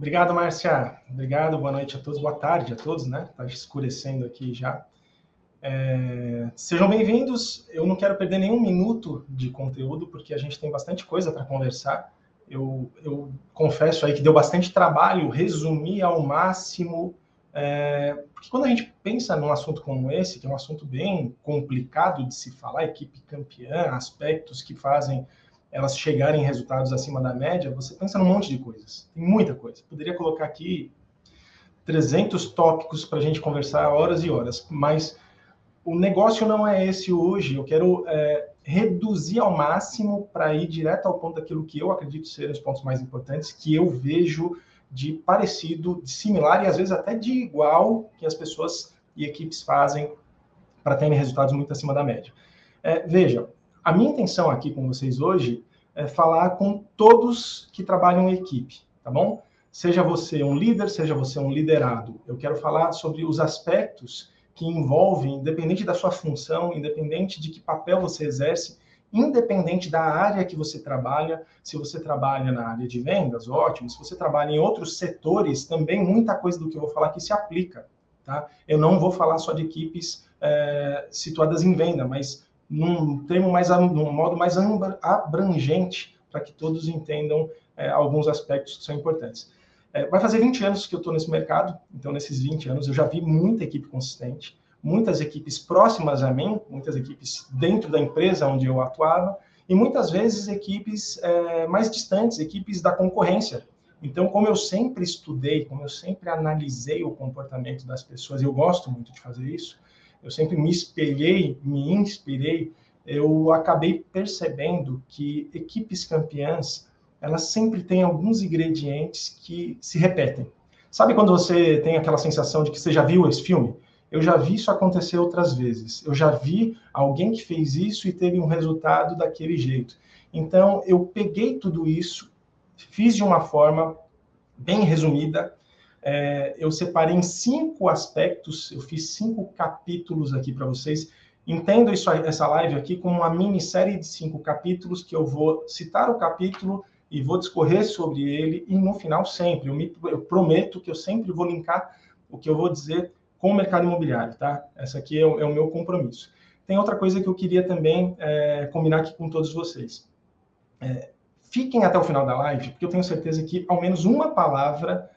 Obrigado, Márcia. Obrigado, boa noite a todos, boa tarde a todos, né? Está escurecendo aqui já. É... Sejam bem-vindos. Eu não quero perder nenhum minuto de conteúdo, porque a gente tem bastante coisa para conversar. Eu, eu, confesso aí que deu bastante trabalho resumir ao máximo é, porque quando a gente pensa num assunto como esse, que é um assunto bem complicado de se falar, equipe campeã, aspectos que fazem elas chegarem em resultados acima da média, você pensa num monte de coisas. Tem muita coisa. Poderia colocar aqui 300 tópicos para a gente conversar horas e horas, mas o negócio não é esse hoje. Eu quero é, reduzir ao máximo para ir direto ao ponto daquilo que eu acredito serem os pontos mais importantes, que eu vejo de parecido, de similar e às vezes até de igual que as pessoas e equipes fazem para terem resultados muito acima da média. É, veja, a minha intenção aqui com vocês hoje é falar com todos que trabalham em equipe, tá bom? Seja você um líder, seja você um liderado. Eu quero falar sobre os aspectos que envolvem, independente da sua função, independente de que papel você exerce, independente da área que você trabalha, se você trabalha na área de vendas, ótimo, se você trabalha em outros setores, também muita coisa do que eu vou falar aqui se aplica. Tá? Eu não vou falar só de equipes é, situadas em venda, mas num termo mais, num modo mais abrangente, para que todos entendam é, alguns aspectos que são importantes. É, vai fazer 20 anos que eu estou nesse mercado, então nesses 20 anos eu já vi muita equipe consistente, muitas equipes próximas a mim, muitas equipes dentro da empresa onde eu atuava, e muitas vezes equipes é, mais distantes, equipes da concorrência. Então, como eu sempre estudei, como eu sempre analisei o comportamento das pessoas, eu gosto muito de fazer isso, eu sempre me espelhei, me inspirei, eu acabei percebendo que equipes campeãs, elas sempre têm alguns ingredientes que se repetem. Sabe quando você tem aquela sensação de que você já viu esse filme? Eu já vi isso acontecer outras vezes. Eu já vi alguém que fez isso e teve um resultado daquele jeito. Então, eu peguei tudo isso, fiz de uma forma bem resumida. É, eu separei em cinco aspectos, eu fiz cinco capítulos aqui para vocês. Entendo isso, essa live aqui como uma minissérie de cinco capítulos que eu vou citar o capítulo e vou discorrer sobre ele. E no final, sempre, eu, me, eu prometo que eu sempre vou linkar o que eu vou dizer com o mercado imobiliário, tá? Essa aqui é o, é o meu compromisso. Tem outra coisa que eu queria também é, combinar aqui com todos vocês. É, fiquem até o final da live, porque eu tenho certeza que ao menos uma palavra,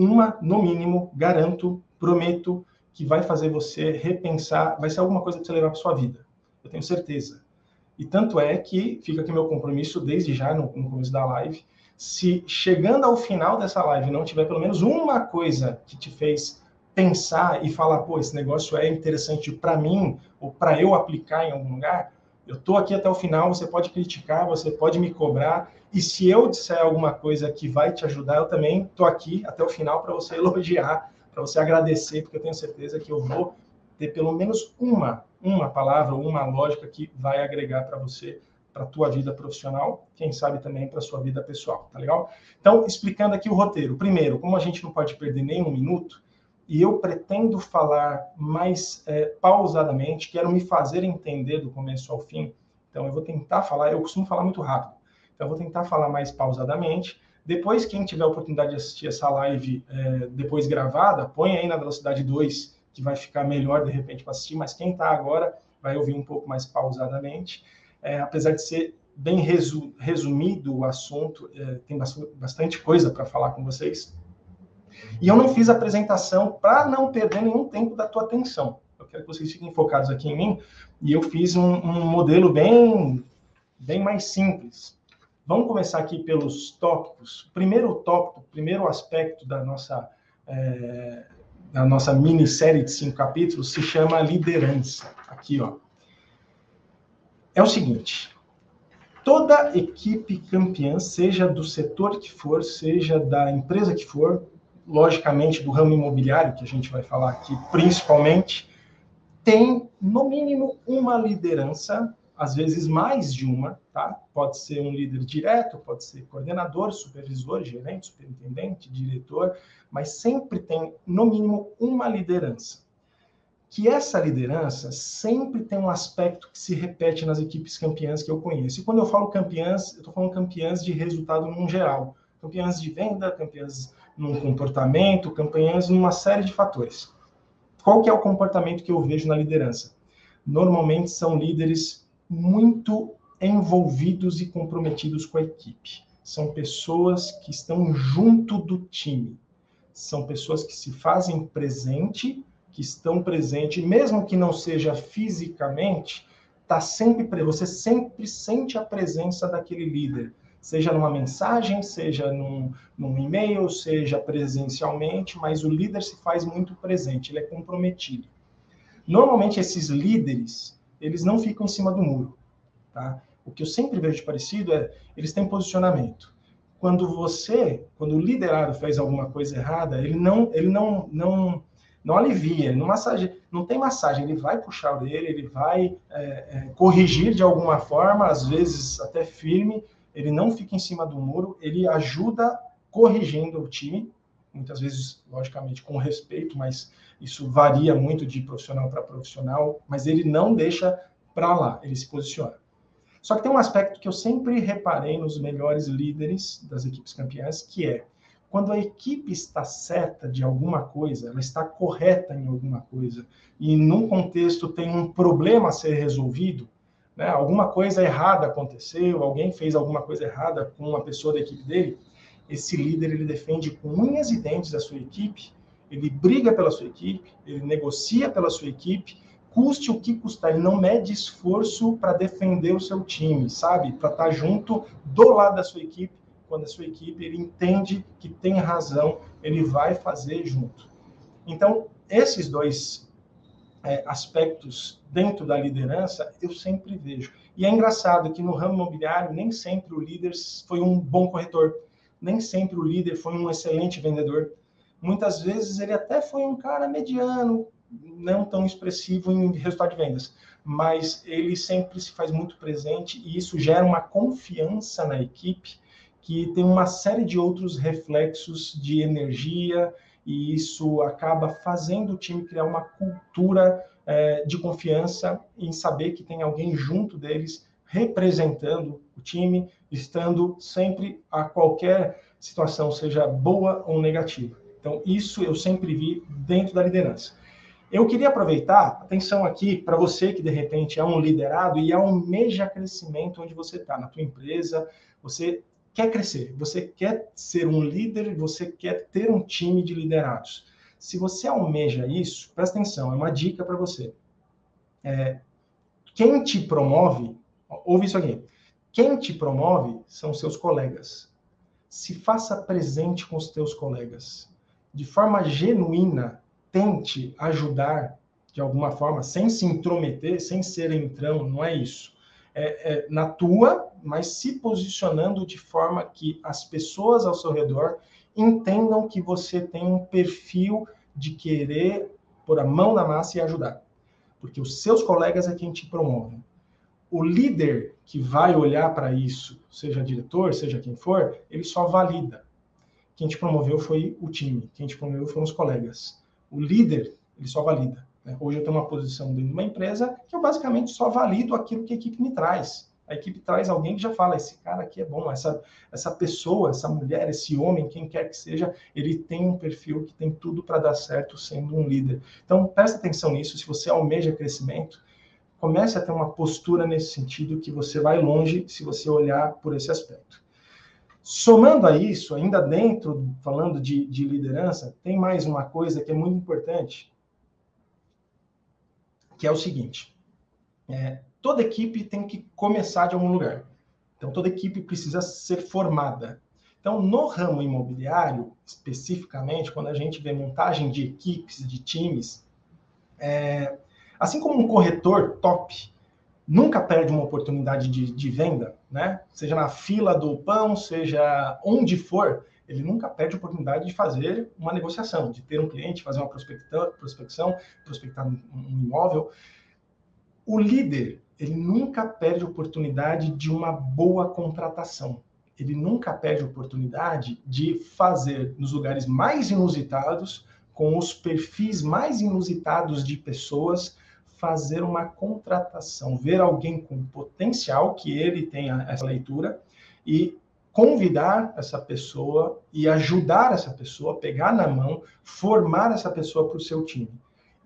uma no mínimo, garanto, prometo, que vai fazer você repensar, vai ser alguma coisa para você levar para sua vida. Eu tenho certeza. E tanto é que fica aqui meu compromisso desde já no, no começo da live. Se chegando ao final dessa live não tiver pelo menos uma coisa que te fez pensar e falar, pô, esse negócio é interessante para mim ou para eu aplicar em algum lugar, eu estou aqui até o final, você pode criticar, você pode me cobrar, e se eu disser alguma coisa que vai te ajudar, eu também estou aqui até o final para você elogiar, para você agradecer, porque eu tenho certeza que eu vou ter pelo menos uma, uma palavra, uma lógica que vai agregar para você, para a tua vida profissional, quem sabe também para a sua vida pessoal, tá legal? Então, explicando aqui o roteiro. Primeiro, como a gente não pode perder nem um minuto, e eu pretendo falar mais é, pausadamente, quero me fazer entender do começo ao fim. Então, eu vou tentar falar, eu costumo falar muito rápido, então, eu vou tentar falar mais pausadamente. Depois, quem tiver a oportunidade de assistir essa live é, depois gravada, põe aí na velocidade 2, que vai ficar melhor de repente para assistir, mas quem está agora vai ouvir um pouco mais pausadamente. É, apesar de ser bem resu resumido o assunto, é, tem bastante coisa para falar com vocês. E eu não fiz a apresentação para não perder nenhum tempo da tua atenção. Eu quero que vocês fiquem focados aqui em mim. E eu fiz um, um modelo bem, bem mais simples. Vamos começar aqui pelos tópicos. Primeiro tópico, primeiro aspecto da nossa, é, da nossa minissérie de cinco capítulos se chama liderança. Aqui, ó. É o seguinte: toda equipe campeã, seja do setor que for, seja da empresa que for, logicamente do ramo imobiliário, que a gente vai falar aqui principalmente, tem no mínimo uma liderança, às vezes mais de uma, tá? Pode ser um líder direto, pode ser coordenador, supervisor, gerente, superintendente, diretor, mas sempre tem no mínimo uma liderança. Que essa liderança sempre tem um aspecto que se repete nas equipes campeãs que eu conheço. E quando eu falo campeãs, eu estou falando campeãs de resultado num geral. Campeãs de venda, campeãs num comportamento, campeãs numa série de fatores. Qual que é o comportamento que eu vejo na liderança? Normalmente são líderes muito envolvidos e comprometidos com a equipe. São pessoas que estão junto do time. São pessoas que se fazem presente, que estão presentes, mesmo que não seja fisicamente, tá sempre você sempre sente a presença daquele líder seja numa mensagem, seja num, num e-mail, seja presencialmente, mas o líder se faz muito presente, ele é comprometido. Normalmente esses líderes, eles não ficam em cima do muro, tá? O que eu sempre vejo de parecido é, eles têm posicionamento. Quando você, quando o liderado faz alguma coisa errada, ele não, ele não, não, não alivia, não massagem, não tem massagem, ele vai puxar o dele, ele vai é, é, corrigir de alguma forma, às vezes até firme, ele não fica em cima do muro, ele ajuda corrigindo o time, muitas vezes, logicamente, com respeito, mas isso varia muito de profissional para profissional, mas ele não deixa para lá, ele se posiciona. Só que tem um aspecto que eu sempre reparei nos melhores líderes das equipes campeãs, que é quando a equipe está certa de alguma coisa, ela está correta em alguma coisa, e num contexto tem um problema a ser resolvido, né, alguma coisa errada aconteceu, alguém fez alguma coisa errada com uma pessoa da equipe dele, esse líder ele defende com unhas e dentes a sua equipe, ele briga pela sua equipe, ele negocia pela sua equipe, custe o que custar, ele não mede esforço para defender o seu time, sabe? Para estar tá junto do lado da sua equipe, quando a sua equipe ele entende que tem razão, ele vai fazer junto. Então, esses dois é, aspectos dentro da liderança, eu sempre vejo. E é engraçado que no ramo imobiliário, nem sempre o líder foi um bom corretor, nem sempre o líder foi um excelente vendedor. Muitas vezes ele até foi um cara mediano, não tão expressivo em resultado de vendas, mas ele sempre se faz muito presente e isso gera uma confiança na equipe que tem uma série de outros reflexos de energia, e isso acaba fazendo o time criar uma cultura é, de confiança em saber que tem alguém junto deles representando o time, estando sempre a qualquer situação, seja boa ou negativa. Então, isso eu sempre vi dentro da liderança. Eu queria aproveitar, atenção aqui, para você que de repente é um liderado e almeja crescimento onde você está, na tua empresa, você quer crescer, você quer ser um líder, você quer ter um time de liderados. Se você almeja isso, presta atenção, é uma dica para você. É, quem te promove, ouve isso aqui, quem te promove são seus colegas. Se faça presente com os teus colegas. De forma genuína, tente ajudar de alguma forma, sem se intrometer, sem ser entrão, não é isso é, é, na tua, mas se posicionando de forma que as pessoas ao seu redor entendam que você tem um perfil de querer pôr a mão na massa e ajudar. Porque os seus colegas é quem te promove. O líder que vai olhar para isso, seja diretor, seja quem for, ele só valida. Quem te promoveu foi o time, quem te promoveu foram os colegas. O líder, ele só valida. Né? Hoje eu tenho uma posição dentro de uma empresa que eu basicamente só valido aquilo que a equipe me traz. A equipe traz alguém que já fala: esse cara aqui é bom, essa, essa pessoa, essa mulher, esse homem, quem quer que seja, ele tem um perfil que tem tudo para dar certo sendo um líder. Então, presta atenção nisso. Se você almeja crescimento, comece a ter uma postura nesse sentido que você vai longe se você olhar por esse aspecto. Somando a isso, ainda dentro, falando de, de liderança, tem mais uma coisa que é muito importante, que é o seguinte: é, toda equipe tem que começar de algum lugar. Então, toda equipe precisa ser formada. Então, no ramo imobiliário, especificamente, quando a gente vê montagem de equipes, de times, é, assim como um corretor top nunca perde uma oportunidade de, de venda, né? Seja na fila do pão, seja onde for, ele nunca perde a oportunidade de fazer uma negociação, de ter um cliente, fazer uma prospecção, prospectar um imóvel. O líder, ele nunca perde a oportunidade de uma boa contratação. Ele nunca perde a oportunidade de fazer nos lugares mais inusitados, com os perfis mais inusitados de pessoas, fazer uma contratação, ver alguém com potencial que ele tenha essa leitura e convidar essa pessoa e ajudar essa pessoa, pegar na mão, formar essa pessoa para o seu time.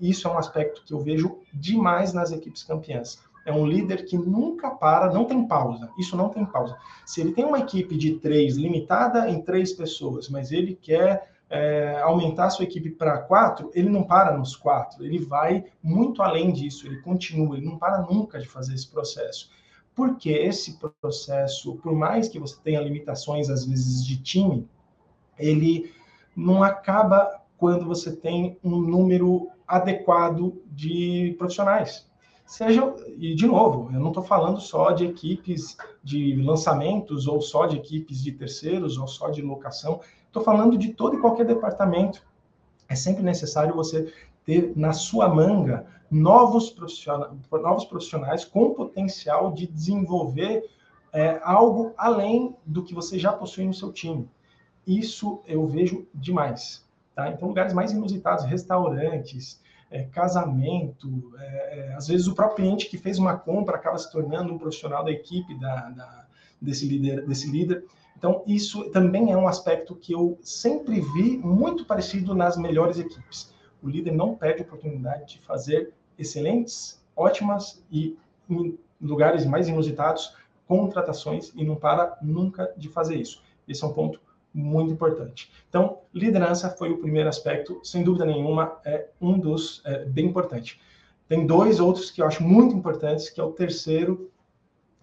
Isso é um aspecto que eu vejo demais nas equipes campeãs. É um líder que nunca para, não tem pausa. Isso não tem pausa. Se ele tem uma equipe de três, limitada em três pessoas, mas ele quer é, aumentar sua equipe para quatro, ele não para nos quatro, ele vai muito além disso, ele continua, ele não para nunca de fazer esse processo. Porque esse processo, por mais que você tenha limitações, às vezes, de time, ele não acaba quando você tem um número adequado de profissionais. Seja, e de novo, eu não estou falando só de equipes de lançamentos, ou só de equipes de terceiros, ou só de locação, estou falando de todo e qualquer departamento. É sempre necessário você ter na sua manga novos profissionais, novos profissionais com potencial de desenvolver é, algo além do que você já possui no seu time. Isso eu vejo demais. Tá? Então, lugares mais inusitados, restaurantes, é, casamento, é, é, às vezes o próprio cliente que fez uma compra acaba se tornando um profissional da equipe da, da, desse, líder, desse líder. Então, isso também é um aspecto que eu sempre vi muito parecido nas melhores equipes. O líder não perde a oportunidade de fazer excelentes, ótimas e em lugares mais inusitados contratações e não para nunca de fazer isso. Esse é um ponto muito importante. Então, liderança foi o primeiro aspecto, sem dúvida nenhuma, é um dos é, bem importante. Tem dois outros que eu acho muito importantes, que é o terceiro,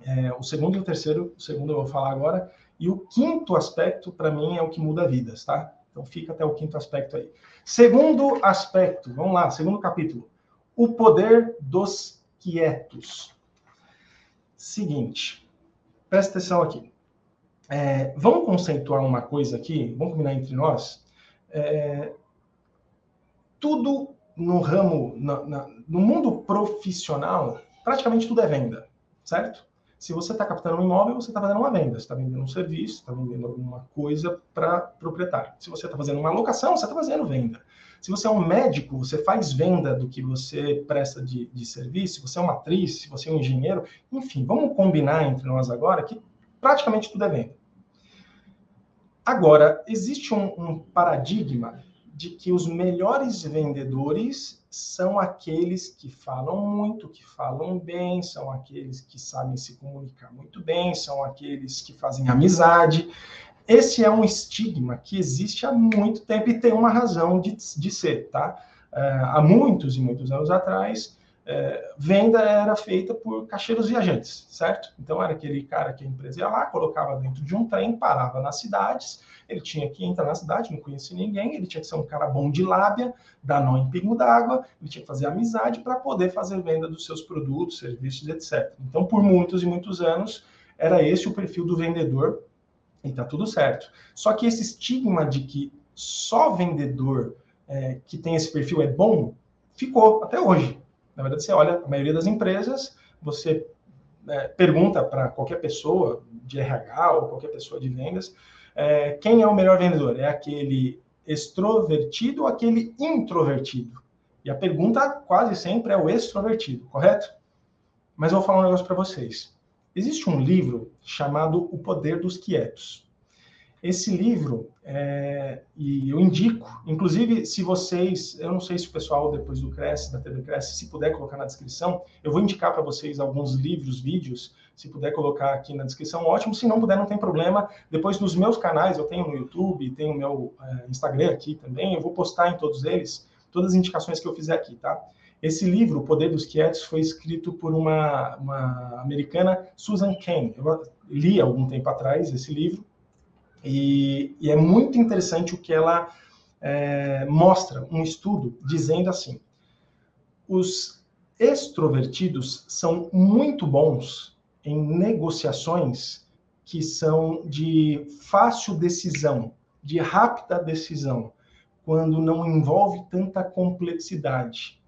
é, o segundo e o terceiro, o segundo eu vou falar agora, e o quinto aspecto, para mim, é o que muda vidas, tá? Então, fica até o quinto aspecto aí. Segundo aspecto, vamos lá, segundo capítulo, o poder dos quietos. Seguinte, presta atenção aqui. É, vamos conceituar uma coisa aqui, vamos combinar entre nós. É, tudo no ramo, na, na, no mundo profissional, praticamente tudo é venda, certo? Se você está captando um imóvel, você está fazendo uma venda, você está vendendo um serviço, está vendendo alguma coisa para proprietário. Se você está fazendo uma locação, você está fazendo venda. Se você é um médico, você faz venda do que você presta de, de serviço. Se você é uma atriz, se você é um engenheiro, enfim, vamos combinar entre nós agora que praticamente tudo é venda. Agora, existe um, um paradigma de que os melhores vendedores são aqueles que falam muito, que falam bem, são aqueles que sabem se comunicar muito bem, são aqueles que fazem amizade. Esse é um estigma que existe há muito tempo e tem uma razão de, de ser, tá? Uh, há muitos e muitos anos atrás, é, venda era feita por caixeiros viajantes, certo? Então era aquele cara que a empresa ia lá, colocava dentro de um trem, parava nas cidades, ele tinha que entrar na cidade, não conhecia ninguém, ele tinha que ser um cara bom de lábia, dar nó em pingo d'água, ele tinha que fazer amizade para poder fazer venda dos seus produtos, serviços, etc. Então, por muitos e muitos anos, era esse o perfil do vendedor e tá tudo certo. Só que esse estigma de que só vendedor é, que tem esse perfil é bom, ficou até hoje. Na verdade, você olha a maioria das empresas, você é, pergunta para qualquer pessoa de RH ou qualquer pessoa de vendas, é, quem é o melhor vendedor? É aquele extrovertido ou aquele introvertido? E a pergunta quase sempre é o extrovertido, correto? Mas eu vou falar um negócio para vocês. Existe um livro chamado O Poder dos Quietos. Esse livro, é, e eu indico, inclusive, se vocês, eu não sei se o pessoal depois do Cresce, da TV Cresce, se puder colocar na descrição, eu vou indicar para vocês alguns livros, vídeos, se puder colocar aqui na descrição, ótimo. Se não puder, não tem problema. Depois nos meus canais, eu tenho no YouTube, tenho meu é, Instagram aqui também, eu vou postar em todos eles todas as indicações que eu fizer aqui, tá? Esse livro, O Poder dos Quietos, foi escrito por uma, uma americana, Susan Cain. Eu li algum tempo atrás esse livro, e, e é muito interessante o que ela é, mostra, um estudo dizendo assim: os extrovertidos são muito bons em negociações que são de fácil decisão, de rápida decisão, quando não envolve tanta complexidade.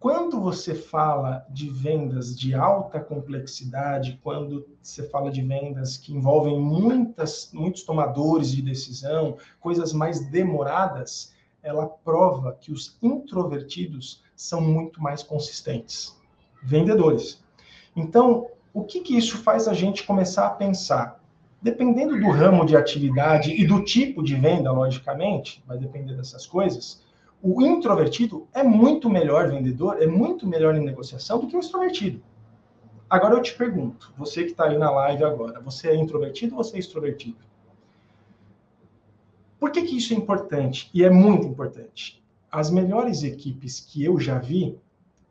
Quando você fala de vendas de alta complexidade, quando você fala de vendas que envolvem muitas, muitos tomadores de decisão, coisas mais demoradas, ela prova que os introvertidos são muito mais consistentes. Vendedores. Então, o que, que isso faz a gente começar a pensar? Dependendo do ramo de atividade e do tipo de venda, logicamente, vai depender dessas coisas, o introvertido é muito melhor vendedor, é muito melhor em negociação do que o extrovertido. Agora eu te pergunto, você que está aí na live agora, você é introvertido ou você é extrovertido? Por que, que isso é importante? E é muito importante. As melhores equipes que eu já vi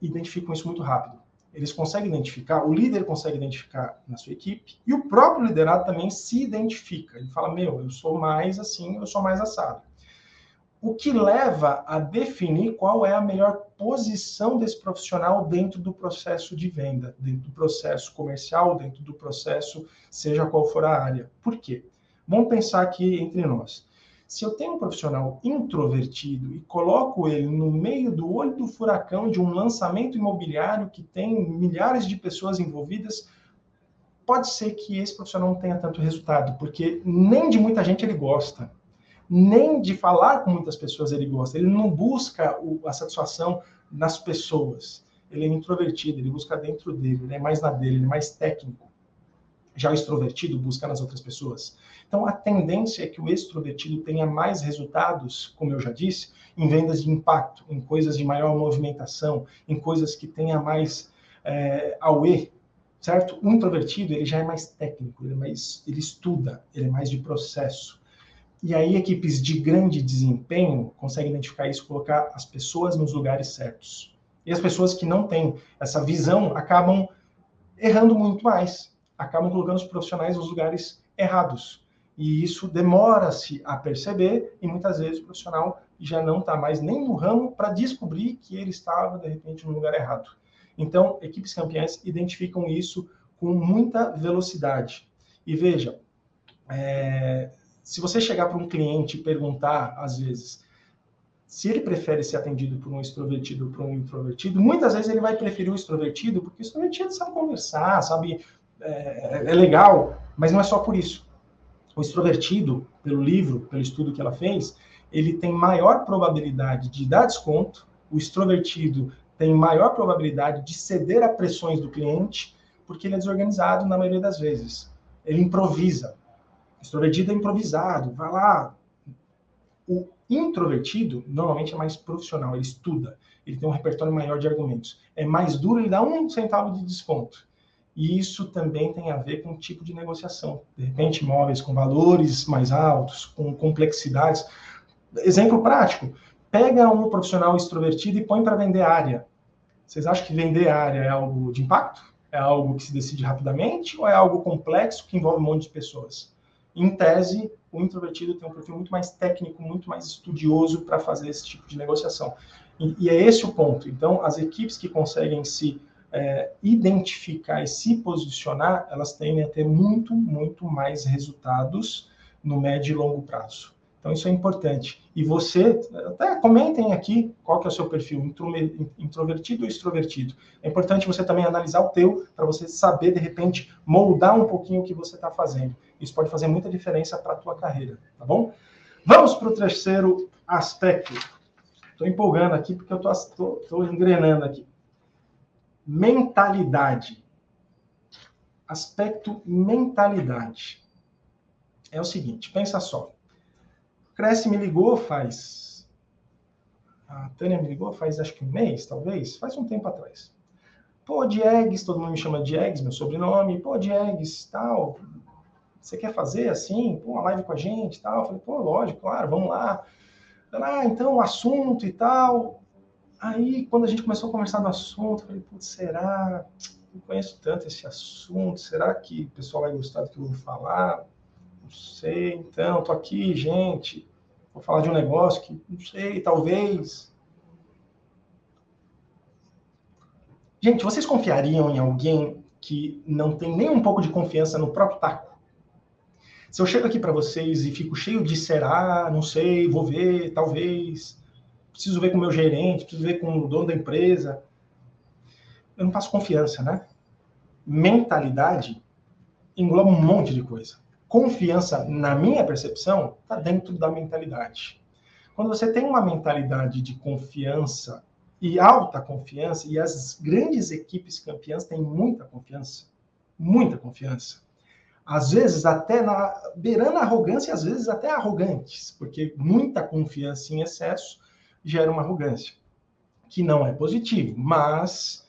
identificam isso muito rápido. Eles conseguem identificar, o líder consegue identificar na sua equipe, e o próprio liderado também se identifica. Ele fala: Meu, eu sou mais assim, eu sou mais assado. O que leva a definir qual é a melhor posição desse profissional dentro do processo de venda, dentro do processo comercial, dentro do processo, seja qual for a área. Por quê? Vamos pensar aqui entre nós. Se eu tenho um profissional introvertido e coloco ele no meio do olho do furacão de um lançamento imobiliário que tem milhares de pessoas envolvidas, pode ser que esse profissional não tenha tanto resultado, porque nem de muita gente ele gosta, nem de falar com muitas pessoas ele gosta. Ele não busca a satisfação nas pessoas. Ele é introvertido, ele busca dentro dele, ele é mais na dele, ele é mais técnico. Já o extrovertido busca nas outras pessoas. Então, a tendência é que o extrovertido tenha mais resultados, como eu já disse, em vendas de impacto, em coisas de maior movimentação, em coisas que tenha mais é, AUE, certo? O introvertido, ele já é mais técnico, ele, é mais, ele estuda, ele é mais de processo. E aí, equipes de grande desempenho conseguem identificar isso, colocar as pessoas nos lugares certos. E as pessoas que não têm essa visão acabam errando muito mais, acabam colocando os profissionais nos lugares errados. E isso demora-se a perceber, e muitas vezes o profissional já não está mais nem no ramo para descobrir que ele estava, de repente, no lugar errado. Então, equipes campeãs identificam isso com muita velocidade. E veja, é, se você chegar para um cliente e perguntar, às vezes, se ele prefere ser atendido por um extrovertido ou por um introvertido, muitas vezes ele vai preferir o extrovertido, porque o extrovertido sabe conversar, sabe, é, é legal, mas não é só por isso o extrovertido, pelo livro, pelo estudo que ela fez, ele tem maior probabilidade de dar desconto, o extrovertido tem maior probabilidade de ceder a pressões do cliente, porque ele é desorganizado na maioria das vezes. Ele improvisa. Extrovertido é improvisado, vai lá. O introvertido normalmente é mais profissional, ele estuda, ele tem um repertório maior de argumentos. É mais duro, ele dá um centavo de desconto. E isso também tem a ver com o tipo de negociação. De repente, imóveis com valores mais altos, com complexidades. Exemplo prático: pega um profissional extrovertido e põe para vender área. Vocês acham que vender área é algo de impacto? É algo que se decide rapidamente ou é algo complexo que envolve um monte de pessoas? Em tese, o introvertido tem um perfil muito mais técnico, muito mais estudioso para fazer esse tipo de negociação. E, e, é esse o ponto. Então, as equipes que conseguem se é, identificar e se posicionar, elas tendem a ter muito, muito mais resultados no médio e longo prazo. Então, isso é importante. E você, até comentem aqui qual que é o seu perfil, introvertido ou extrovertido. É importante você também analisar o teu, para você saber, de repente, moldar um pouquinho o que você está fazendo. Isso pode fazer muita diferença para a tua carreira, tá bom? Vamos para o terceiro aspecto. Estou empolgando aqui, porque eu estou engrenando aqui mentalidade. Aspecto mentalidade. É o seguinte, pensa só. Cresce me ligou faz. A Tânia me ligou faz acho que um mês, talvez, faz um tempo atrás. Pô, Diegues, todo mundo me chama Diegues, meu sobrenome. Pô, Diegues, tal. Você quer fazer assim? Pô, uma live com a gente tal? Eu falei, pô, lógico, claro, vamos lá. Ah, então, o assunto e tal. Aí, quando a gente começou a conversar do assunto, eu falei, putz, será? Não conheço tanto esse assunto, será que o pessoal vai gostar do que eu vou falar? Não sei, então, tô aqui, gente, vou falar de um negócio que, não sei, talvez. Gente, vocês confiariam em alguém que não tem nem um pouco de confiança no próprio taco? Se eu chego aqui para vocês e fico cheio de será, não sei, vou ver, talvez, preciso ver com o meu gerente, preciso ver com o dono da empresa, eu não passo confiança, né? Mentalidade engloba um monte de coisa. Confiança, na minha percepção, está dentro da mentalidade. Quando você tem uma mentalidade de confiança e alta confiança, e as grandes equipes campeãs têm muita confiança, muita confiança. Às vezes até na beirando a arrogância, às vezes até arrogantes, porque muita confiança em excesso gera uma arrogância, que não é positivo, mas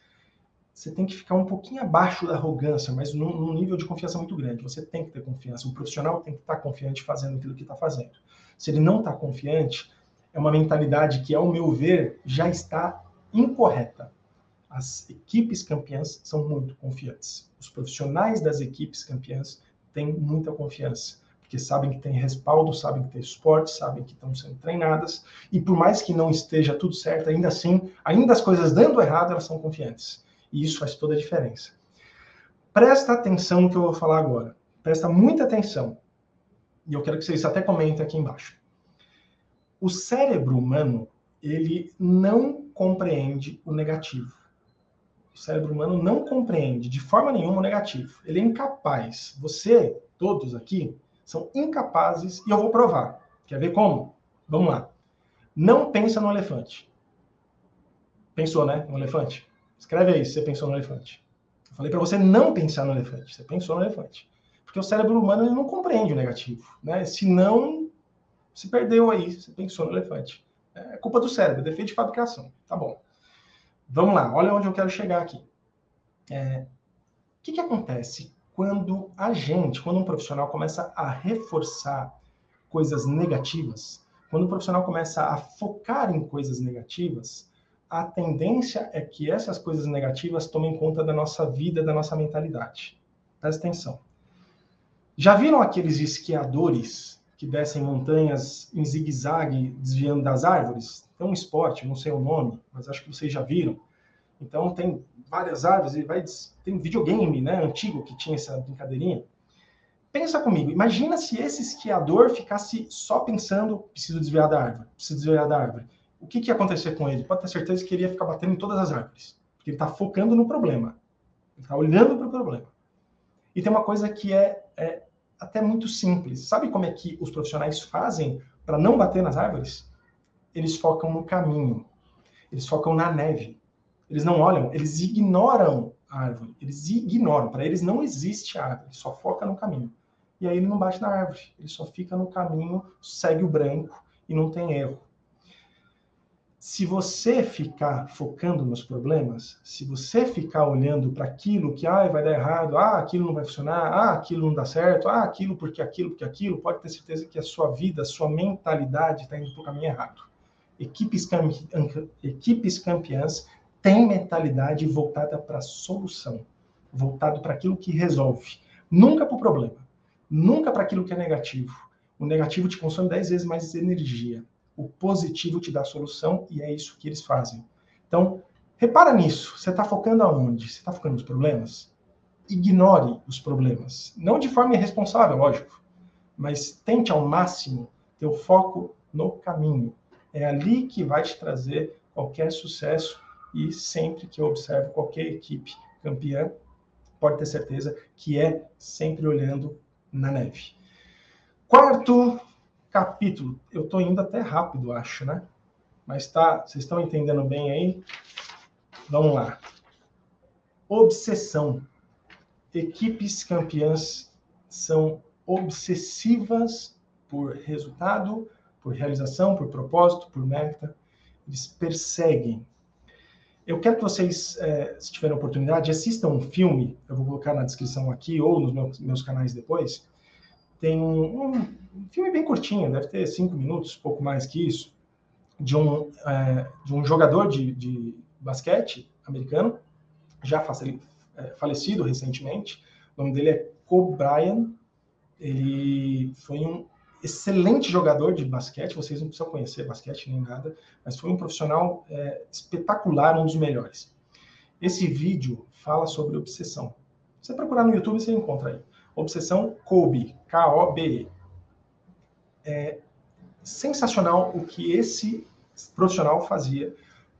você tem que ficar um pouquinho abaixo da arrogância, mas num, num, nível de confiança muito grande. Você tem que ter confiança. O profissional tem que estar confiante fazendo aquilo que está fazendo. Se ele não está confiante, é uma mentalidade que, ao meu ver, já está incorreta. As equipes campeãs são muito confiantes. Os profissionais das equipes campeãs têm muita confiança, porque sabem que tem respaldo, sabem que tem suporte, sabem que estão sendo treinadas, e por mais que não esteja tudo certo, ainda assim, ainda as coisas dando errado, elas são confiantes. E isso faz toda a diferença. Presta atenção no que eu vou falar agora. Presta muita atenção. E eu quero que vocês até comentem aqui embaixo. O cérebro humano, ele não compreende o negativo. O cérebro humano não compreende de forma nenhuma o negativo. Ele é incapaz. Você, todos aqui, são incapazes, e eu vou provar. Quer ver como? Vamos lá. Não pensa no elefante. Pensou, né? No elefante? Escreve aí se você pensou no elefante. Eu falei para você não pensar no elefante. Você pensou no elefante. Porque o cérebro humano ele não compreende o negativo. Né? Se não, se perdeu aí. Você pensou no elefante. É culpa do cérebro, defeito de fabricação. Tá bom. Vamos lá, olha onde eu quero chegar aqui. É, o que, que acontece quando a gente, quando um profissional começa a reforçar coisas negativas, quando o profissional começa a focar em coisas negativas, a tendência é que essas coisas negativas tomem conta da nossa vida, da nossa mentalidade. Presta atenção. Já viram aqueles esquiadores que descem montanhas em zigue-zague, desviando das árvores? É um esporte, não sei o nome, mas acho que vocês já viram. Então tem várias árvores, e vai tem videogame, né, antigo que tinha essa brincadeirinha. Pensa comigo, imagina se esse esquiador ficasse só pensando, preciso desviar da árvore, preciso desviar da árvore o que, que ia acontecer com ele? Pode ter certeza que ele ia ficar batendo em todas as árvores. Porque ele está focando no problema. Ele está olhando para o problema. E tem uma coisa que é, é até muito simples. Sabe como é que os profissionais fazem para não bater nas árvores? Eles focam no caminho. Eles focam na neve. Eles não olham, eles ignoram a árvore. Eles ignoram. Para eles não existe árvore, só foca no caminho. E aí ele não bate na árvore, ele só fica no caminho, segue o branco e não tem erro se você ficar focando nos problemas, se você ficar olhando para aquilo que ah, vai dar errado, ah, aquilo não vai funcionar, ah, aquilo não dá certo, ah, aquilo porque aquilo, porque aquilo, pode ter certeza que a sua vida, a sua mentalidade está indo para o caminho errado. Equipes. Equipes campeãs têm mentalidade voltada para a solução, voltado para aquilo que resolve, nunca para o problema, nunca para aquilo que é negativo. O negativo te consome 10 vezes mais energia o positivo te dá solução e é isso que eles fazem. Então, repara nisso. Você está focando aonde? Você está focando nos problemas? Ignore os problemas. Não de forma irresponsável, lógico, mas tente ao máximo ter o foco no caminho. É ali que vai te trazer qualquer sucesso e sempre que eu observo qualquer equipe campeã, pode ter certeza que é sempre olhando na neve. Quarto capítulo. Eu estou indo até rápido, acho, né? Mas tá, vocês estão entendendo bem aí? Vamos lá. Obsessão. Equipes campeãs são obsessivas por resultado, por realização, por propósito, por meta. Eles perseguem. Eu quero que vocês, é, se tiverem oportunidade, assistam um filme. Eu vou colocar na descrição aqui ou nos meus, meus canais depois. Tem um, um filme bem curtinho, deve ter cinco minutos, pouco mais que isso, de um, é, de um jogador de, de basquete americano, já é, falecido recentemente. O nome dele é Kobe Bryant. Ele foi um excelente jogador de basquete. Vocês não precisam conhecer basquete nem nada, mas foi um profissional é, espetacular, um dos melhores. Esse vídeo fala sobre obsessão. Você procurar no YouTube, você encontra aí. Obsessão Kobe, K-O-B-E. É sensacional o que esse profissional fazia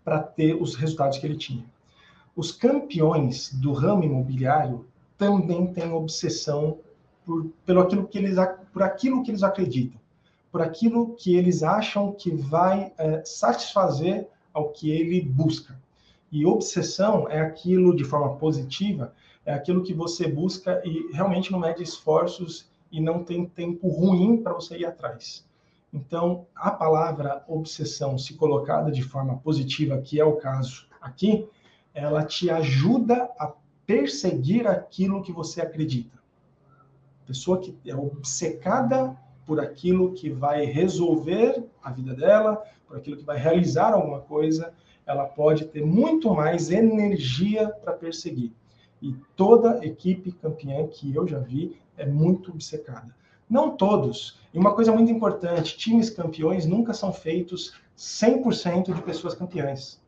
para ter os resultados que ele tinha. Os campeões do ramo imobiliário também têm obsessão por, pelo aquilo que eles, por aquilo que eles acreditam, por aquilo que eles acham que vai é, satisfazer ao que ele busca. E obsessão é aquilo de forma positiva, é aquilo que você busca e realmente não mede esforços e não tem tempo ruim para você ir atrás. Então, a palavra obsessão, se colocada de forma positiva, que é o caso aqui, ela te ajuda a perseguir aquilo que você acredita. Pessoa que é obcecada por aquilo que vai resolver a vida dela, por aquilo que vai realizar alguma coisa, ela pode ter muito mais energia para perseguir. E toda equipe campeã que eu já vi é muito obcecada. Não todos. E uma coisa muito importante: times campeões nunca são feitos 100% de pessoas campeãs.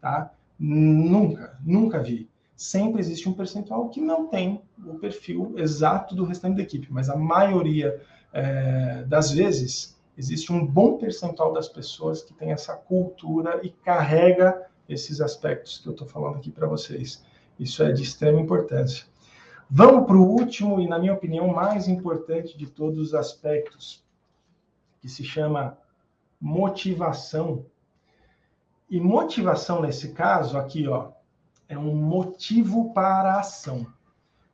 Tá? Nunca, nunca vi. Sempre existe um percentual que não tem o perfil exato do restante da equipe, mas a maioria é, das vezes existe um bom percentual das pessoas que tem essa cultura e carrega esses aspectos que eu estou falando aqui para vocês. Isso é de extrema importância. Vamos para o último e, na minha opinião, mais importante de todos os aspectos, que se chama motivação. E motivação, nesse caso, aqui, ó, é um motivo para a ação.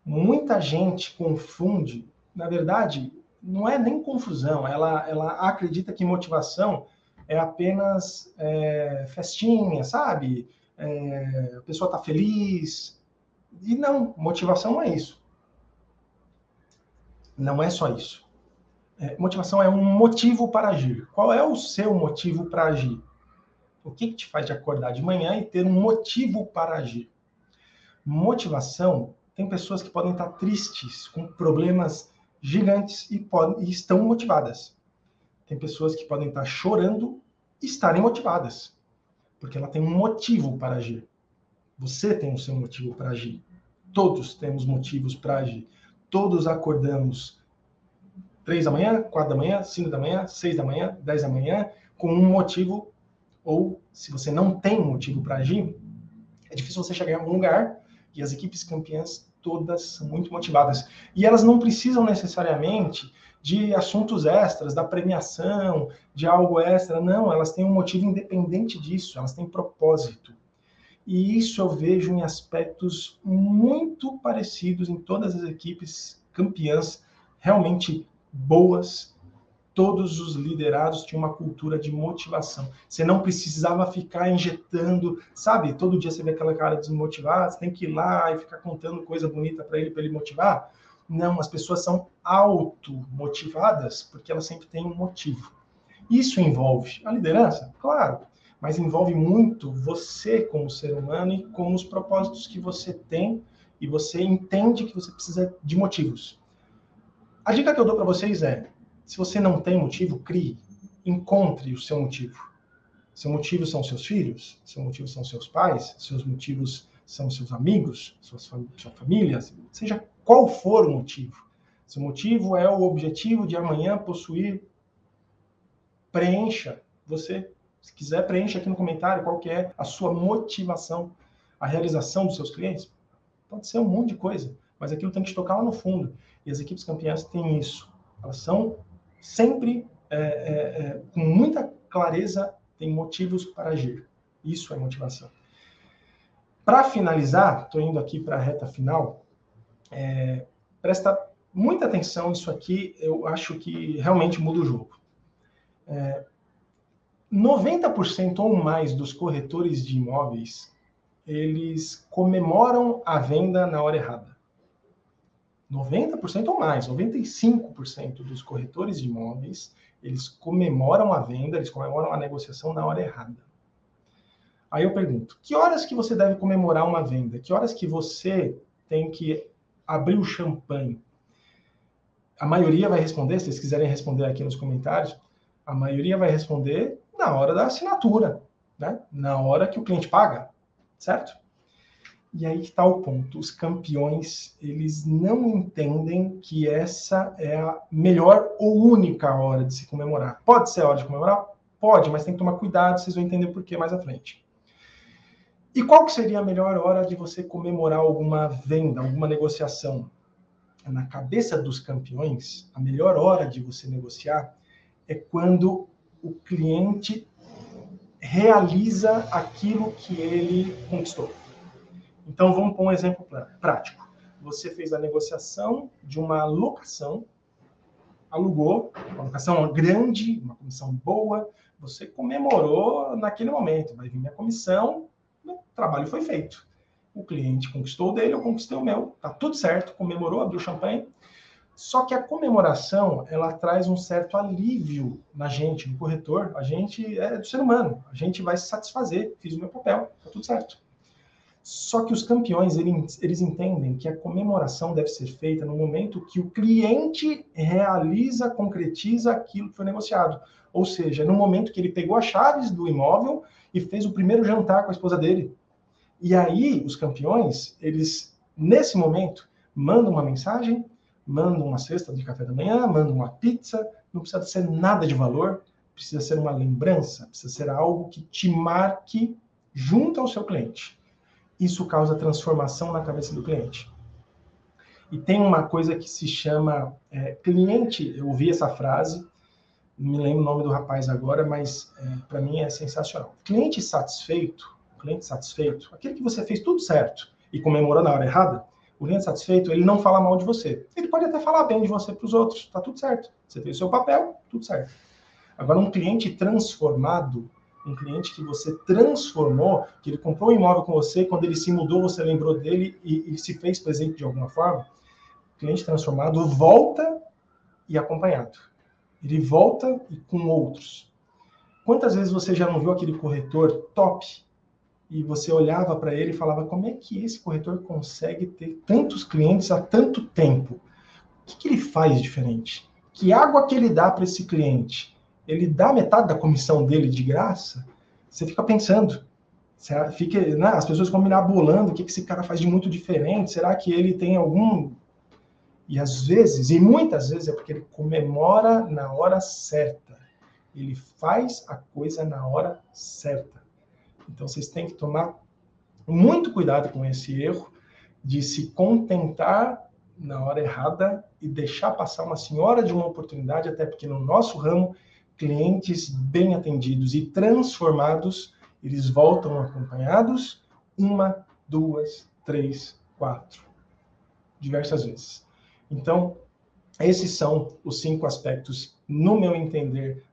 Muita gente confunde, na verdade, não é nem confusão, ela, ela acredita que motivação é apenas é, festinha, sabe? É, a pessoa está feliz, e não, motivação não é isso. Não é só isso. É, motivação é um motivo para agir. Qual é o seu motivo para agir? O que, que te faz de acordar de manhã e ter um motivo para agir? Motivação, tem pessoas que podem estar tristes, com problemas gigantes e, podem, e estão motivadas. Tem pessoas que podem estar chorando e estarem motivadas, porque ela tem um motivo para agir. Você tem o seu motivo para agir. Todos temos motivos para agir. Todos acordamos três da manhã, quatro da manhã, cinco da manhã, seis da manhã, dez da manhã, com um motivo, ou se você não tem motivo para agir, é difícil você chegar em algum lugar e as equipes campeãs todas são muito motivadas. E elas não precisam necessariamente de assuntos extras, da premiação, de algo extra. Não, elas têm um motivo independente disso, elas têm propósito. E isso eu vejo em aspectos muito parecidos em todas as equipes campeãs, realmente boas. Todos os liderados tinham uma cultura de motivação. Você não precisava ficar injetando, sabe? Todo dia você vê aquela cara desmotivada, você tem que ir lá e ficar contando coisa bonita para ele, para ele motivar. Não, as pessoas são automotivadas porque elas sempre têm um motivo. Isso envolve a liderança? Claro mas envolve muito você como ser humano e com os propósitos que você tem e você entende que você precisa de motivos. A dica que eu dou para vocês é: se você não tem motivo, crie, encontre o seu motivo. Seu motivo são seus filhos, seu motivo são seus pais, seus motivos são seus amigos, suas sua família, seja qual for o motivo. Seu motivo é o objetivo de amanhã possuir. Preencha. Você se quiser, preencha aqui no comentário qual que é a sua motivação, a realização dos seus clientes. Pode ser um monte de coisa, mas aquilo tem que tocar lá no fundo. E as equipes campeãs têm isso. Elas são sempre, é, é, é, com muita clareza, têm motivos para agir. Isso é motivação. Para finalizar, estou indo aqui para a reta final, é, presta muita atenção nisso aqui, eu acho que realmente muda o jogo. É, 90% ou mais dos corretores de imóveis, eles comemoram a venda na hora errada. 90% ou mais, 95% dos corretores de imóveis, eles comemoram a venda, eles comemoram a negociação na hora errada. Aí eu pergunto, que horas que você deve comemorar uma venda? Que horas que você tem que abrir o champanhe? A maioria vai responder, se vocês quiserem responder aqui nos comentários, a maioria vai responder na hora da assinatura, né? na hora que o cliente paga, certo? E aí que está o ponto. Os campeões, eles não entendem que essa é a melhor ou única hora de se comemorar. Pode ser a hora de comemorar? Pode, mas tem que tomar cuidado, vocês vão entender por que mais à frente. E qual que seria a melhor hora de você comemorar alguma venda, alguma negociação? Na cabeça dos campeões, a melhor hora de você negociar é quando o cliente realiza aquilo que ele conquistou. Então, vamos pôr um exemplo prático. Você fez a negociação de uma locação, alugou, uma locação grande, uma comissão boa, você comemorou naquele momento. Vai vir a comissão, o trabalho foi feito. O cliente conquistou o dele, eu conquistei o meu, tá tudo certo, comemorou, abriu champanhe. Só que a comemoração, ela traz um certo alívio na gente, no corretor. A gente é do ser humano, a gente vai se satisfazer, fiz o meu papel, tá tudo certo. Só que os campeões, eles, entendem que a comemoração deve ser feita no momento que o cliente realiza, concretiza aquilo que foi negociado. Ou seja, no momento que ele pegou as chaves do imóvel e fez o primeiro jantar com a esposa dele. E aí, os campeões, eles, nesse momento, mandam uma mensagem, mandam uma cesta de café da manhã, mandam uma pizza, não precisa ser nada de valor, precisa ser uma lembrança, precisa ser algo que te marque junto ao seu cliente isso causa transformação na cabeça do cliente. E tem uma coisa que se chama é, cliente, eu ouvi essa frase, não me lembro o nome do rapaz agora, mas é, para mim é sensacional. Cliente satisfeito, cliente satisfeito, aquele que você fez tudo certo e comemorou na hora errada, o cliente satisfeito, ele não fala mal de você. Ele pode até falar bem de você para os outros, tá tudo certo. Você fez o seu papel, tudo certo. Agora, um cliente transformado, um cliente que você transformou, que ele comprou um imóvel com você, quando ele se mudou, você lembrou dele e, e se fez presente de alguma forma, cliente transformado volta e acompanhado. Ele volta e com outros. Quantas vezes você já não viu aquele corretor top e você olhava para ele e falava como é que esse corretor consegue ter tantos clientes há tanto tempo? O que, que ele faz diferente? Que água que ele dá para esse cliente? ele dá metade da comissão dele de graça, você fica pensando. Fica, né, as pessoas ficam mirabolando o que, que esse cara faz de muito diferente. Será que ele tem algum. E às vezes, e muitas vezes, é porque ele comemora na hora certa. Ele faz a coisa na hora certa. Então vocês têm que tomar muito cuidado com esse erro de se contentar na hora errada e deixar passar uma senhora de uma oportunidade, até porque no nosso ramo clientes bem atendidos e transformados, eles voltam acompanhados uma, duas, três, quatro, diversas vezes. Então, esses são os cinco aspectos, no meu entender,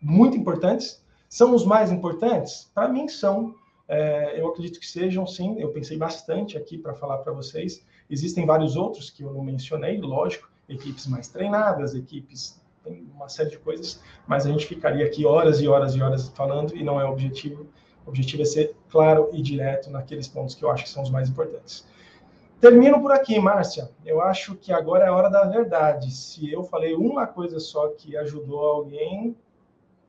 muito importantes. São os mais importantes? Para mim, são. É, eu acredito que sejam, sim. Eu pensei bastante aqui para falar para vocês. Existem vários outros que eu não mencionei, lógico, equipes mais treinadas, equipes uma série de coisas, mas a gente ficaria aqui horas e horas e horas falando e não é o objetivo. O objetivo é ser claro e direto naqueles pontos que eu acho que são os mais importantes. Termino por aqui, Márcia. Eu acho que agora é a hora da verdade. Se eu falei uma coisa só que ajudou alguém,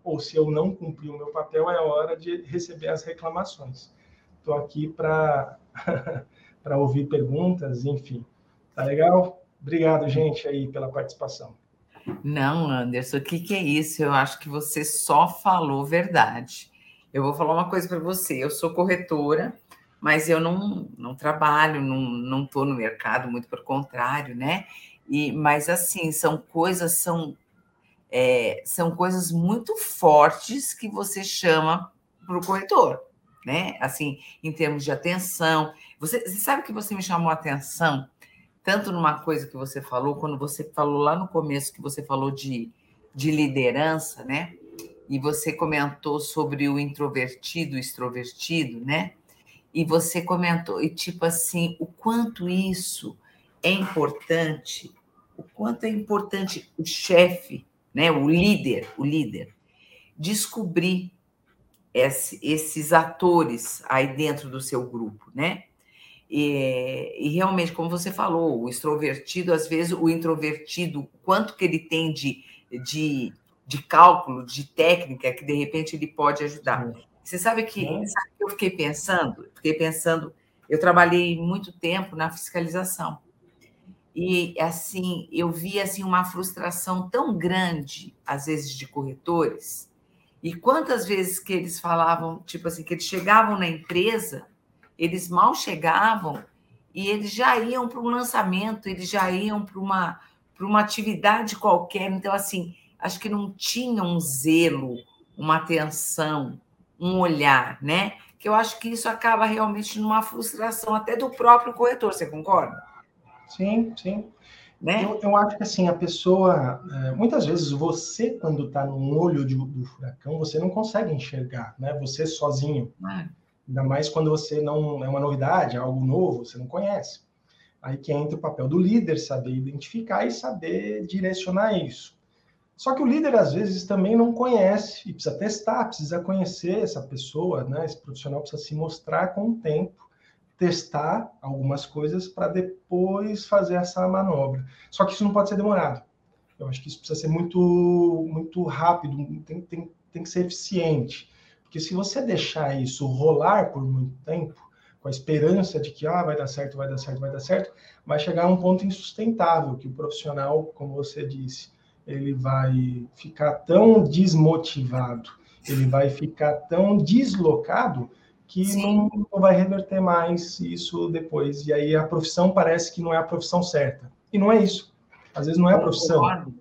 ou se eu não cumpri o meu papel, é a hora de receber as reclamações. Estou aqui para ouvir perguntas, enfim. Tá legal? Obrigado, gente, aí pela participação. Não, Anderson, o que, que é isso? Eu acho que você só falou verdade. Eu vou falar uma coisa para você. Eu sou corretora, mas eu não, não trabalho, não estou no mercado, muito pelo contrário, né? E, mas assim, são coisas, são, é, são coisas muito fortes que você chama para o corretor, né? Assim, em termos de atenção. Você, você sabe que você me chamou a atenção tanto numa coisa que você falou, quando você falou lá no começo que você falou de, de liderança, né? E você comentou sobre o introvertido, o extrovertido, né? E você comentou, e tipo assim, o quanto isso é importante, o quanto é importante o chefe, né? O líder, o líder, descobrir esse, esses atores aí dentro do seu grupo, né? E, e, realmente, como você falou, o extrovertido, às vezes, o introvertido, quanto que ele tem de, de, de cálculo, de técnica, que de repente ele pode ajudar. Você sabe que, sabe que eu fiquei pensando? Fiquei pensando eu trabalhei muito tempo na fiscalização. E assim, eu vi assim uma frustração tão grande às vezes de corretores. E quantas vezes que eles falavam, tipo assim, que eles chegavam na empresa, eles mal chegavam e eles já iam para um lançamento, eles já iam para uma para uma atividade qualquer. Então assim, acho que não tinha um zelo, uma atenção, um olhar, né? Que eu acho que isso acaba realmente numa frustração até do próprio corretor, você concorda? Sim, sim. Né? Eu, eu acho que assim, a pessoa, é, muitas vezes você, quando está no olho de, do furacão, você não consegue enxergar, né? Você sozinho. É. Ainda mais quando você não é uma novidade, é algo novo, você não conhece. Aí que entra o papel do líder, saber identificar e saber direcionar isso. Só que o líder, às vezes, também não conhece e precisa testar, precisa conhecer essa pessoa, né? Esse profissional precisa se mostrar com o tempo, testar algumas coisas para depois fazer essa manobra. Só que isso não pode ser demorado. Eu acho que isso precisa ser muito, muito rápido, tem, tem, tem que ser eficiente. Porque se você deixar isso rolar por muito tempo, com a esperança de que ah, vai dar certo, vai dar certo, vai dar certo, vai chegar a um ponto insustentável, que o profissional, como você disse, ele vai ficar tão desmotivado, ele vai ficar tão deslocado que não, não, vai reverter mais isso depois. E aí a profissão parece que não é a profissão certa. E não é isso. Às vezes não é a profissão. Concordo.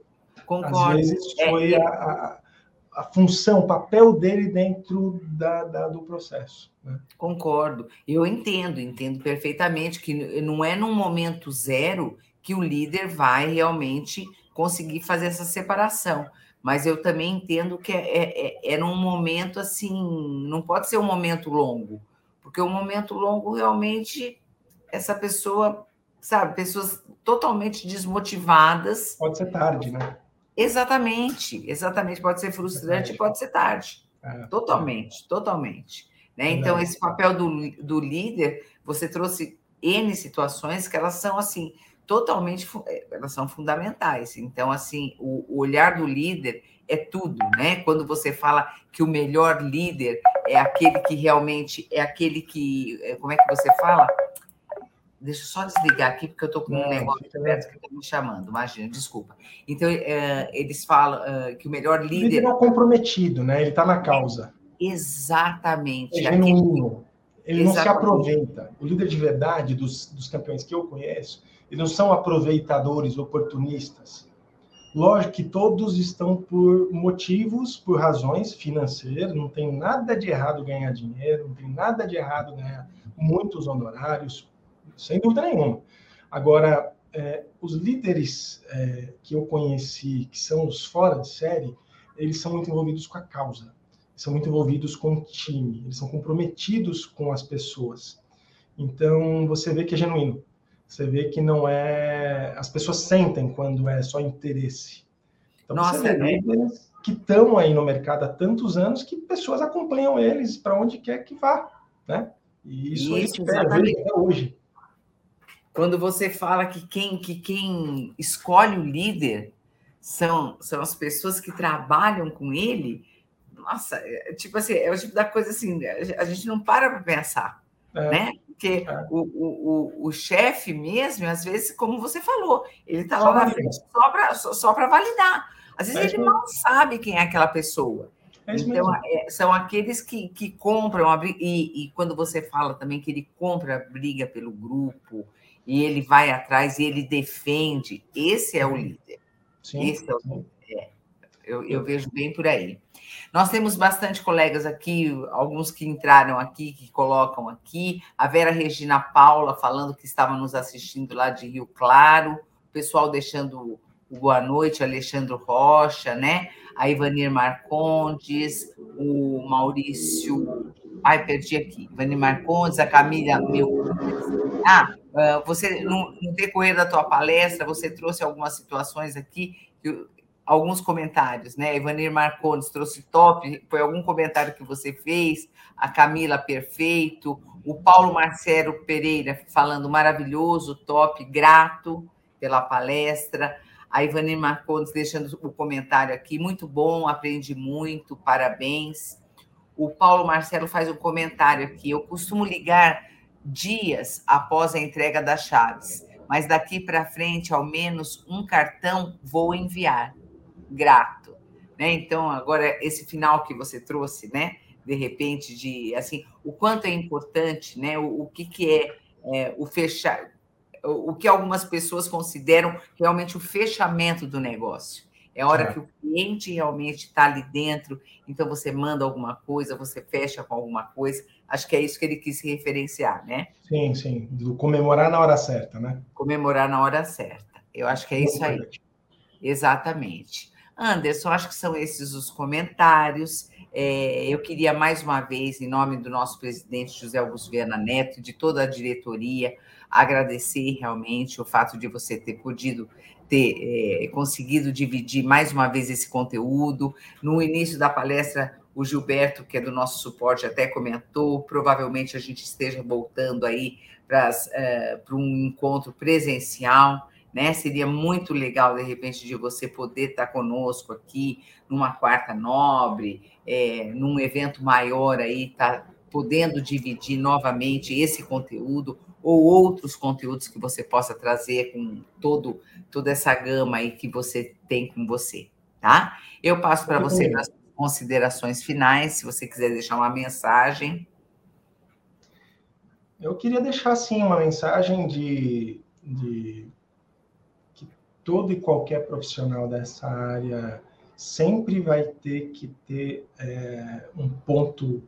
Concordo. Às vezes foi é, a, a, a, função, o papel dele dentro da, da do processo. Né? Concordo. Eu entendo, entendo perfeitamente que não é num momento zero que o líder vai realmente conseguir fazer essa separação. Mas eu também entendo que é, é, é, é num momento assim, não pode ser um momento longo, porque um momento longo realmente essa pessoa, sabe, pessoas totalmente desmotivadas. Pode ser tarde, né? Exatamente, exatamente. Pode ser frustrante, é pode ser tarde. É. Totalmente, totalmente. Né? Então, esse papel do, do líder, você trouxe N situações que elas são assim, totalmente, eh, elas são fundamentais. Então, assim, o, o, olhar do líder é tudo, né? Quando você fala que o melhor líder é aquele que realmente é aquele que, eh, como é que você fala? Deixa eu só desligar aqui, porque eu estou com um negócio aberto que está me chamando, imagina, desculpa. Então, é, eles falam é, que o melhor líder. O líder é comprometido, né? Ele está na causa. exatamente. É genuíno. Ele exatamente. não se aproveita. O líder de verdade dos, dos campeões que eu conheço, e não são aproveitadores, oportunistas. Lógico que todos estão por motivos, por razões financeiras, não tem nada de errado ganhar dinheiro, não tem nada de errado ganhar muitos honorários, sem dúvida nenhuma. Agora, é, os líderes é, que eu conheci, que são os fora de série, eles são muito envolvidos com a causa, são muito envolvidos com o time, eles são comprometidos com as pessoas. Então, você vê que é genuíno. Você vê que não é. As pessoas sentem quando é só interesse. Então, Nossa, você vê é... que estão aí no mercado há tantos anos que pessoas acompanham eles para onde quer que vá. Né? E isso, isso a gente até hoje. Quando você fala que quem, que quem escolhe o líder são, são as pessoas que trabalham com ele, nossa, é, tipo assim, é o tipo da coisa assim, a gente não para para pensar, é. né? Porque é. o, o, o, chefe mesmo, às vezes, como você falou, ele está lá na frente só para só, só validar. Às vezes é ele não sabe quem é aquela pessoa. É então, é, são aqueles que, que compram a briga. E, e, quando você fala também que ele compra a briga pelo grupo, e ele vai atrás e ele defende, esse é o líder. Sim, esse é o líder. Eu, eu vejo bem por aí. Nós temos bastante colegas aqui, alguns que entraram aqui, que colocam aqui. A Vera Regina Paula falando que estava nos assistindo lá de Rio Claro. O pessoal deixando o boa noite, Alexandre Rocha, né? A Ivanir Marcondes, o Maurício. Ai, perdi aqui. Ivanir Marcondes, a Camila Meu. Ah, ah, você, no, no decorrer da tua palestra, você trouxe algumas situações aqui que alguns comentários, né? Ivanir Marcondes trouxe top, foi algum comentário que você fez, a Camila perfeito, o Paulo Marcelo Pereira falando maravilhoso, top, grato pela palestra, a Ivanir Marcondes deixando o comentário aqui, muito bom, aprendi muito, parabéns. O Paulo Marcelo faz um comentário aqui, eu costumo ligar dias após a entrega das chaves, mas daqui para frente, ao menos um cartão vou enviar. Grato. Né? Então, agora, esse final que você trouxe, né? De repente, de assim, o quanto é importante, né? O, o que, que é, é o fechar, o, o que algumas pessoas consideram realmente o fechamento do negócio. É a hora é. que o cliente realmente está ali dentro, então você manda alguma coisa, você fecha com alguma coisa. Acho que é isso que ele quis se referenciar, né? Sim, sim. Do comemorar na hora certa, né? Comemorar na hora certa. Eu acho que é isso aí. Exatamente. Anderson, acho que são esses os comentários. É, eu queria mais uma vez, em nome do nosso presidente José Augusto Viana Neto de toda a diretoria, agradecer realmente o fato de você ter podido ter é, conseguido dividir mais uma vez esse conteúdo. No início da palestra, o Gilberto, que é do nosso suporte, até comentou, provavelmente a gente esteja voltando aí para é, um encontro presencial. Né? Seria muito legal, de repente, de você poder estar conosco aqui numa quarta nobre, é, num evento maior aí, tá podendo dividir novamente esse conteúdo ou outros conteúdos que você possa trazer com todo, toda essa gama aí que você tem com você, tá? Eu passo para você as considerações finais, se você quiser deixar uma mensagem. Eu queria deixar, sim, uma mensagem de, de todo e qualquer profissional dessa área sempre vai ter que ter é, um ponto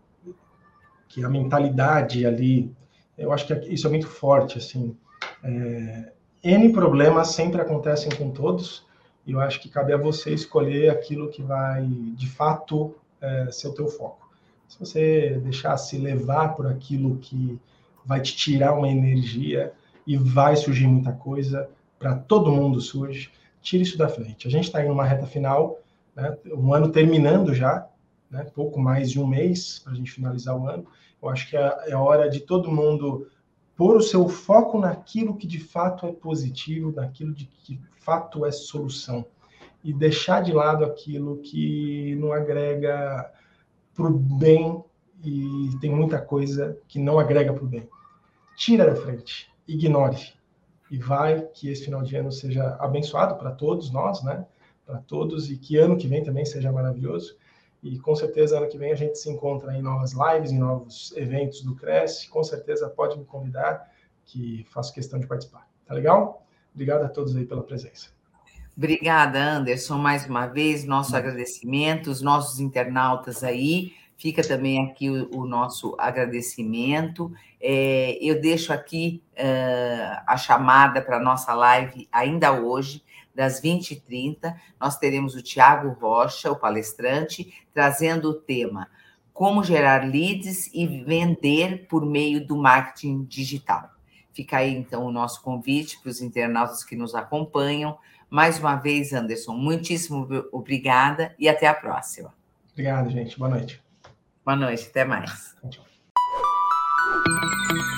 que a mentalidade ali eu acho que isso é muito forte, assim. É, N problemas sempre acontecem com todos, e eu acho que cabe a você escolher aquilo que vai, de fato, é, ser o teu foco. Se você deixar se levar por aquilo que vai te tirar uma energia e vai surgir muita coisa, para todo mundo surge, tire isso da frente. A gente está em uma reta final, né, um ano terminando já, né, pouco mais de um mês para a gente finalizar o ano, eu acho que é, é hora de todo mundo pôr o seu foco naquilo que de fato é positivo, naquilo de que de fato é solução. E deixar de lado aquilo que não agrega para o bem e tem muita coisa que não agrega para o bem. Tira da frente, ignore. E vai que esse final de ano seja abençoado para todos nós, né? Para todos, e que ano que vem também seja maravilhoso. E com certeza ano que vem a gente se encontra em novas lives, em novos eventos do Cresce. Com certeza pode me convidar, que faço questão de participar. Tá legal? Obrigado a todos aí pela presença. Obrigada, Anderson, mais uma vez, nosso agradecimento, os nossos internautas aí. Fica também aqui o, o nosso agradecimento. É, eu deixo aqui uh, a chamada para a nossa live ainda hoje das 20h30, nós teremos o Tiago Rocha, o palestrante, trazendo o tema Como gerar leads e vender por meio do marketing digital. Fica aí, então, o nosso convite para os internautas que nos acompanham. Mais uma vez, Anderson, muitíssimo obrigada e até a próxima. Obrigado, gente. Boa noite. Boa noite, até mais.